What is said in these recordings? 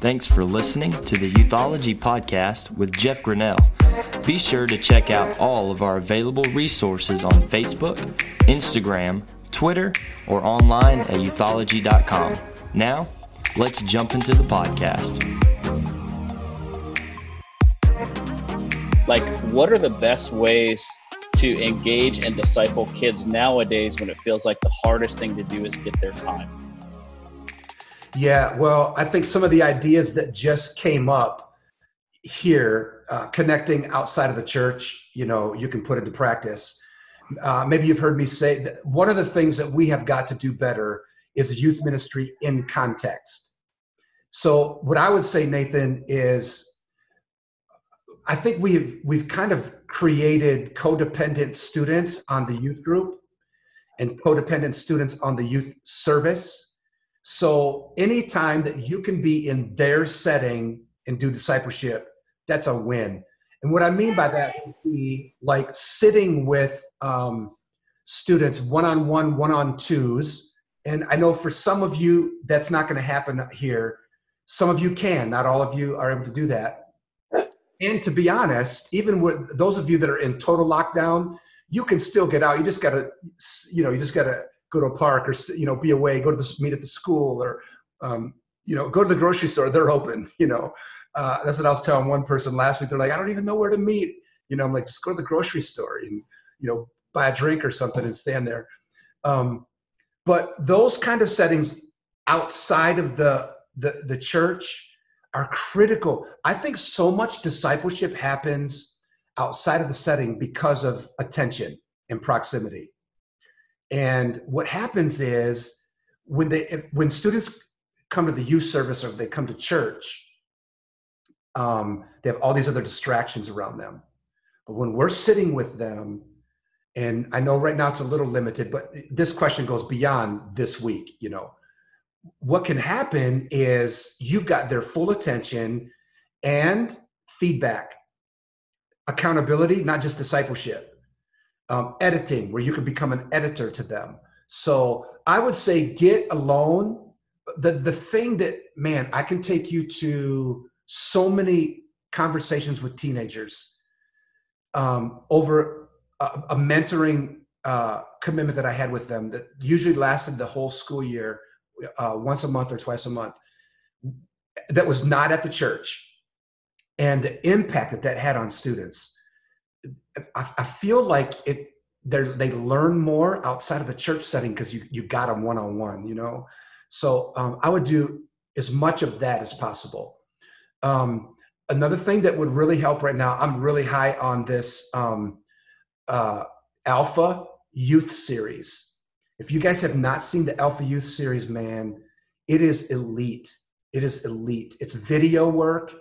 Thanks for listening to the Youthology Podcast with Jeff Grinnell. Be sure to check out all of our available resources on Facebook, Instagram, Twitter, or online at youthology.com. Now, let's jump into the podcast. Like, what are the best ways to engage and disciple kids nowadays when it feels like the hardest thing to do is get their time? Yeah, well, I think some of the ideas that just came up here, uh, connecting outside of the church, you know, you can put into practice. Uh, maybe you've heard me say that one of the things that we have got to do better is youth ministry in context. So, what I would say, Nathan, is I think we've we've kind of created codependent students on the youth group and codependent students on the youth service so anytime that you can be in their setting and do discipleship, that's a win. And what I mean by that would be like sitting with um, students one on one, one on twos. And I know for some of you, that's not going to happen here. Some of you can, not all of you are able to do that. And to be honest, even with those of you that are in total lockdown, you can still get out. You just got to, you know, you just got to go to a park or you know be away go to the meet at the school or um, you know go to the grocery store they're open you know. Uh, that's what i was telling one person last week they're like i don't even know where to meet. You know i'm like just go to the grocery store and you know buy a drink or something and stand there. Um, but those kind of settings outside of the, the the church are critical. I think so much discipleship happens outside of the setting because of attention and proximity and what happens is when they when students come to the youth service or they come to church, um, they have all these other distractions around them. But when we're sitting with them, and I know right now it's a little limited, but this question goes beyond this week. You know, what can happen is you've got their full attention and feedback, accountability, not just discipleship um, editing where you can become an editor to them. So I would say get alone. The the thing that man, I can take you to so many conversations with teenagers um, over a, a mentoring uh, commitment that I had with them that usually lasted the whole school year, uh, once a month or twice a month. That was not at the church, and the impact that that had on students I, I feel like it they they learn more outside of the church setting because you you got them one on one, you know. So um, I would do as much of that as possible. Um, another thing that would really help right now, I'm really high on this um, uh, Alpha Youth series. If you guys have not seen the Alpha Youth series, man, it is elite. It is elite. It's video work,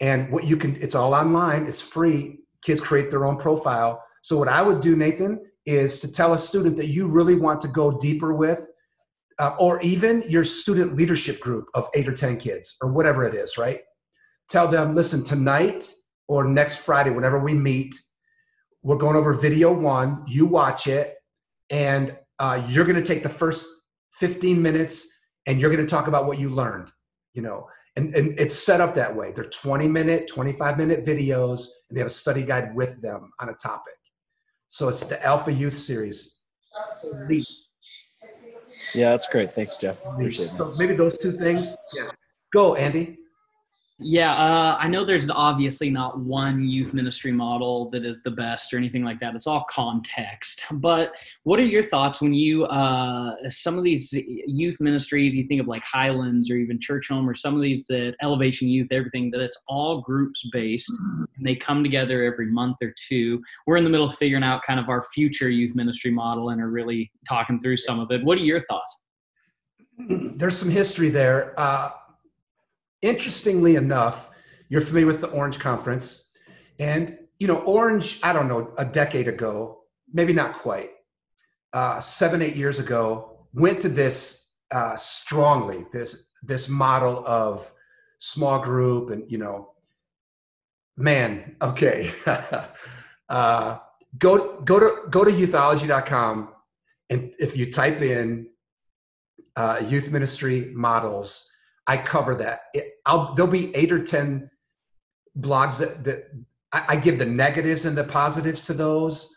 and what you can. It's all online. It's free kids create their own profile. So what I would do, Nathan, is to tell a student that you really want to go deeper with, uh, or even your student leadership group of eight or 10 kids, or whatever it is, right? Tell them, listen, tonight or next Friday, whenever we meet, we're going over video one, you watch it, and uh, you're going to take the first 15 minutes and you're going to talk about what you learned, you know, and, and it's set up that way. They're 20 minute, 25 minute videos, and they have a study guide with them on a topic. So it's the Alpha Youth Series. Yeah, that's great. Thanks, Jeff. Appreciate it. So maybe those two things. Yeah. Go, Andy. Yeah, uh, I know there's obviously not one youth ministry model that is the best or anything like that. It's all context. But what are your thoughts when you, uh, some of these youth ministries, you think of like Highlands or even Churchome or some of these that Elevation Youth, everything, that it's all groups based and they come together every month or two. We're in the middle of figuring out kind of our future youth ministry model and are really talking through some of it. What are your thoughts? There's some history there. Uh, interestingly enough, you're familiar with the Orange Conference. And, you know, Orange, I don't know, a decade ago, maybe not quite, uh, seven, eight years ago, went to this uh, strongly, this, this model of small group and, you know, man, okay. uh, go, go to, go to youthology.com. And if you type in uh, youth ministry models, I cover that. It, I'll there'll be eight or ten blogs that that I, I give the negatives and the positives to those.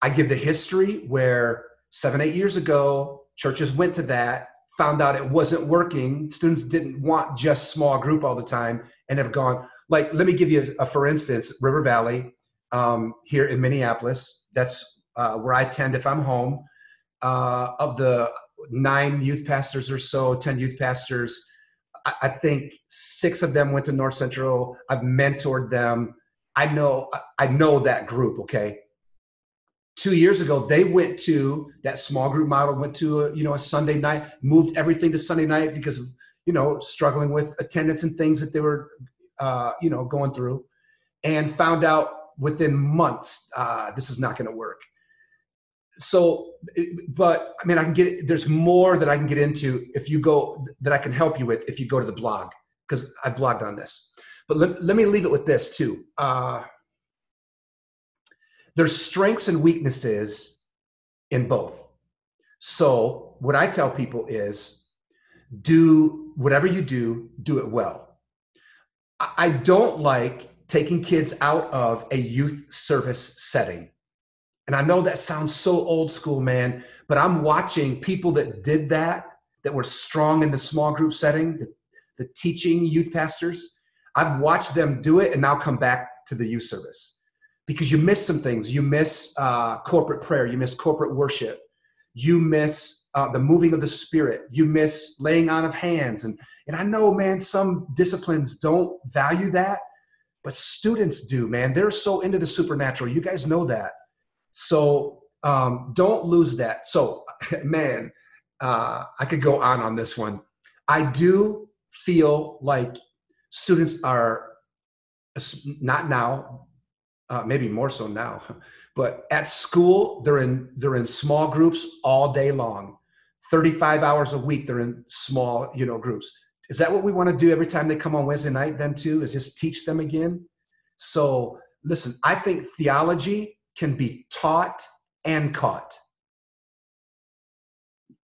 I give the history where seven eight years ago churches went to that found out it wasn't working students didn't want just small group all the time and have gone like let me give you a, a for instance river valley um, here in minneapolis that's uh, where i tend if i'm home uh, of the nine youth pastors or so 10 youth pastors I, think six of them went to north central. I've mentored them. I know i know that group okay? Two years ago they went to that small group model went to a you know a sunday night moved everything to sunday night because of you know struggling with attendance and things that they were uh, you know going through and found out within months uh, this is not going to work so but i mean i can get there's more that i can get into if you go that i can help you with if you go to the blog because i blogged on this but let, let me leave it with this too uh, there's strengths and weaknesses in both. So, what I tell people is do whatever you do, do it well. I don't like taking kids out of a youth service setting. And I know that sounds so old school, man, but I'm watching people that did that, that were strong in the small group setting, the, the teaching youth pastors. I've watched them do it and now come back to the youth service because you miss some things. You miss uh, corporate prayer. You miss corporate worship. You miss uh, the moving of the spirit. You miss laying on of hands. And, and I know, man, some disciplines don't value that, but students do, man. They're so into the supernatural. You guys know that. So um, don't lose that. So, man, uh, I could go on on this one. I do feel like students are not now uh, maybe more so now. But at school, they're in they're in small groups all day long, 35 hours a week. They're in small you know groups. Is that what we want to do every time they come on Wednesday night? Then too is just teach them again. So listen, I think theology can be taught and caught.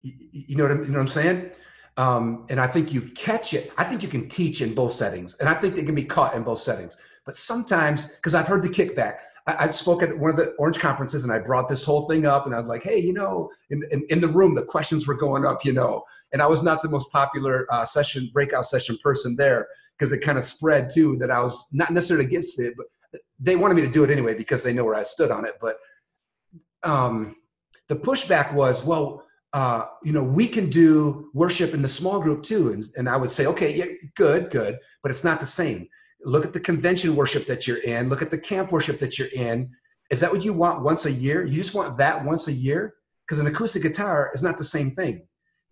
You know what I'm, you know what I'm saying? Um, and I think you catch it. I think you can teach in both settings, and I think it can be caught in both settings. But sometimes, because I've heard the kickback, I, I, spoke at one of the Orange conferences and I brought this whole thing up and I was like, hey, you know, in, in, in the room, the questions were going up, you know, and I was not the most popular uh, session, breakout session person there because it kind of spread too that I was not necessarily against it, but they wanted me to do it anyway because they know where I stood on it. But um, the pushback was, well, uh, you know, we can do worship in the small group too. And, and I would say, okay, yeah, good, good, but it's not the same. Look at the convention worship that you're in. Look at the camp worship that you're in. Is that what you want once a year? You just want that once a year? Because an acoustic guitar is not the same thing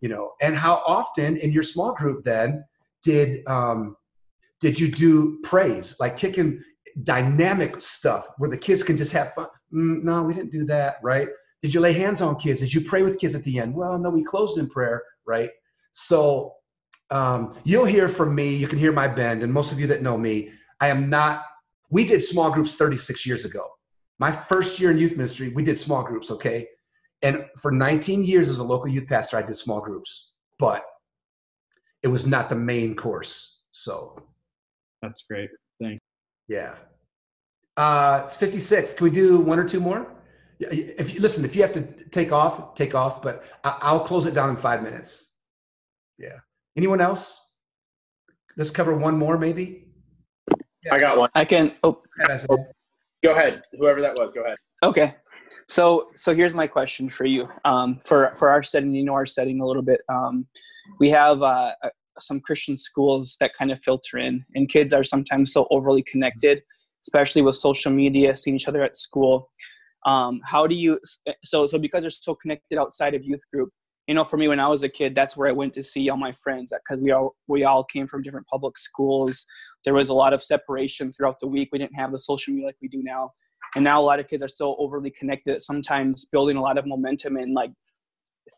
you know? And how often in your small group then did um did you do praise like kicking dynamic stuff where the kids can just have fun mm, no we didn't do that right did you lay hands on kids did you pray with kids at the end well no we closed in prayer right so um, you'll hear from me. You can hear my bend, and most of you that know me, I am not. We did small groups 36 years ago. My first year in youth ministry, we did small groups. Okay, and for 19 years as a local youth pastor, I did small groups, but it was not the main course. So that's great. Thanks. Yeah. Uh, it's 56. Can we do one or two more? If you listen, if you have to take off, take off. But I'll close it down in five minutes. Yeah. Anyone else? Let's cover one more, maybe. Yeah. I got one. I can. Oh. Go ahead. Whoever that was, go ahead. Okay. So, so here's my question for you. Um, for for our setting, you know, our setting a little bit. Um, we have uh some Christian schools that kind of filter in, and kids are sometimes so overly connected, especially with social media, seeing each other at school. Um, how do you? So, so because they're so connected outside of youth group, you know, for me when I was a kid, that's where I went to see all my friends because we all we all came from different public schools. There was a lot of separation throughout the week. We didn't have the social media like we do now, and now a lot of kids are so overly connected that sometimes building a lot of momentum and like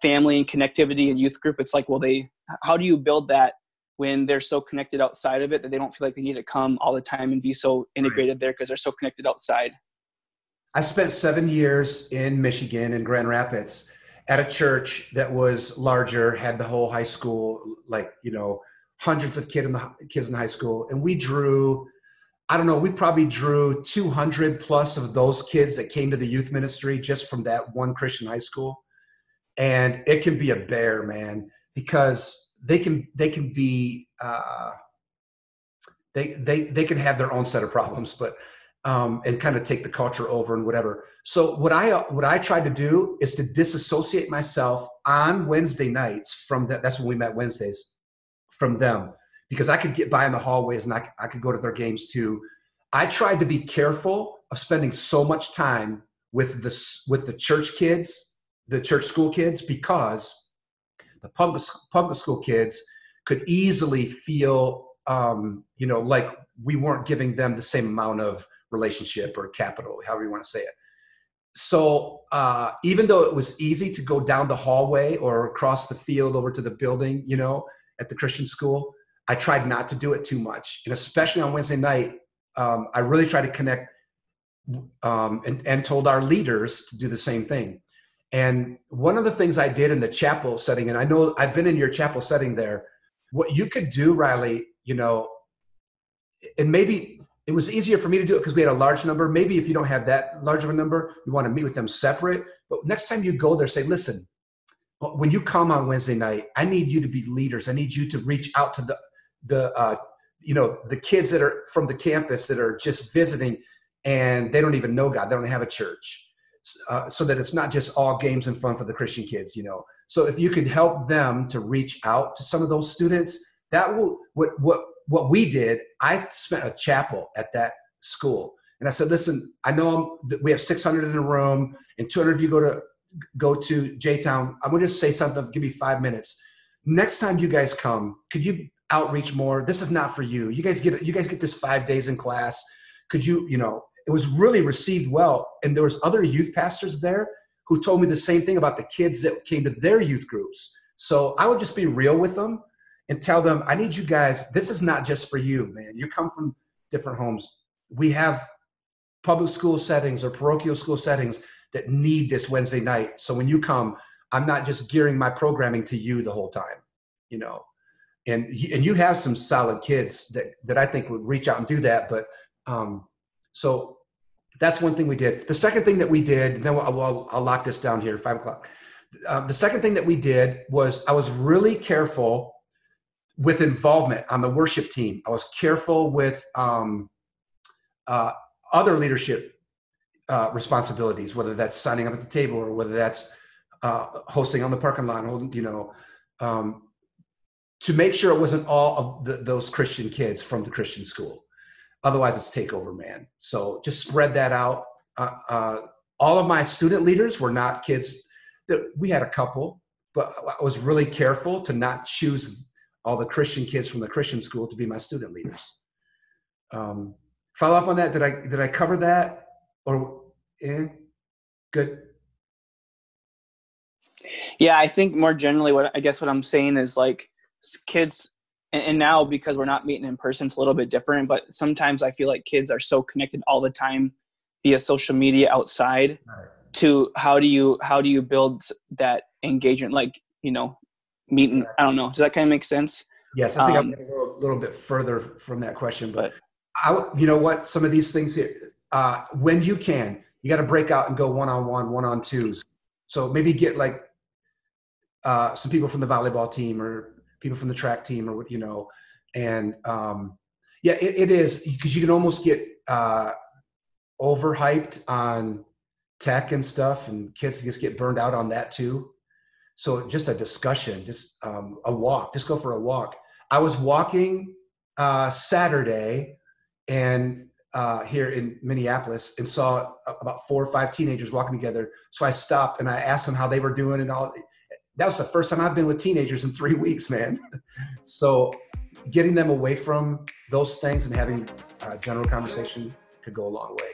family and connectivity and youth group. It's like, well, they how do you build that when they're so connected outside of it that they don't feel like they need to come all the time and be so integrated right. there because they're so connected outside. I spent seven years in Michigan in Grand Rapids at a church that was larger, had the whole high school, like, you know, hundreds of kid in the, kids in high school, and we drew. I don't know. We probably drew 200 plus of those kids that came to the youth ministry just from that one Christian high school, and it can be a bear, man, because they can they can be uh, they they they can have their own set of problems, but um, and kind of take the culture over and whatever. So what I what I tried to do is to disassociate myself on Wednesday nights from that. That's when we met Wednesdays from them because I could get by in the hallways and I, I could go to their games too. I tried to be careful of spending so much time with the with the church kids, the church school kids, because the public public school kids could easily feel, um, you know, like we weren't giving them the same amount of relationship or capital, however you want to say it. So uh, even though it was easy to go down the hallway or across the field over to the building, you know, at the Christian school, I tried not to do it too much. And especially on Wednesday night, um, I really tried to connect um, and, and told our leaders to do the same thing. And one of the things I did in the chapel setting, and I know I've been in your chapel setting there, what you could do, Riley, you know, and maybe it was easier for me to do it because we had a large number. Maybe if you don't have that large of a number, you want to meet with them separate. But next time you go there, say, listen, when you come on Wednesday night, I need you to be leaders. I need you to reach out to the the uh, you know the kids that are from the campus that are just visiting and they don't even know God. They don't have a church, uh, so that it's not just all games and fun for the Christian kids. You know, so if you could help them to reach out to some of those students, that will what what what we did, I spent a chapel at that school. And I said, listen, I know I'm, we have 600 in the room and 200 of you go to, go to J-Town. I'm going to just say something. Give me five minutes. Next time you guys come, could you outreach more? This is not for you. You guys get, you guys get this five days in class. Could you, you know, it was really received well. And there was other youth pastors there who told me the same thing about the kids that came to their youth groups. So I would just be real with them and tell them, I need you guys, this is not just for you, man. You come from different homes. We have public school settings or parochial school settings that need this Wednesday night. So when you come, I'm not just gearing my programming to you the whole time, you know. And and you have some solid kids that that I think would reach out and do that. But um, so that's one thing we did. The second thing that we did, then I'll, I'll, I'll lock this down here, five o'clock. Uh, the second thing that we did was I was really careful with involvement on the worship team. I was careful with um, uh, other leadership uh, responsibilities, whether that's signing up at the table or whether that's uh, hosting on the parking lot, you know, um, to make sure it wasn't all of the, those Christian kids from the Christian school. Otherwise, it's takeover, man. So just spread that out. Uh, uh, all of my student leaders were not kids. That we had a couple, but I was really careful to not choose all the Christian kids from the Christian school to be my student leaders. Um, follow up on that. Did I did I cover that? Or yeah, good. Yeah, I think more generally, what I guess what I'm saying is like kids, and, and now because we're not meeting in person, it's a little bit different. But sometimes I feel like kids are so connected all the time via social media outside. Right. To how do you how do you build that engagement? Like you know, meeting. I don't know. Does that kind of make sense? Yes, I think um, I'm going to go a little bit further from that question, but, I, you know what? Some of these things here, uh, when you can, you got to break out and go one on one, one on twos. So maybe get like uh, some people from the volleyball team or people from the track team or what you know, and um, yeah, it, it is because you can almost get uh, overhyped on tech and stuff, and kids just get burned out on that too. So just a discussion, just um, a walk, just go for a walk. I was walking uh, Saturday and uh, here in Minneapolis and saw about four or five teenagers walking together. So I stopped and I asked them how they were doing and all. That was the first time I've been with teenagers in three weeks, man. so getting them away from those things and having a general conversation could go a long way.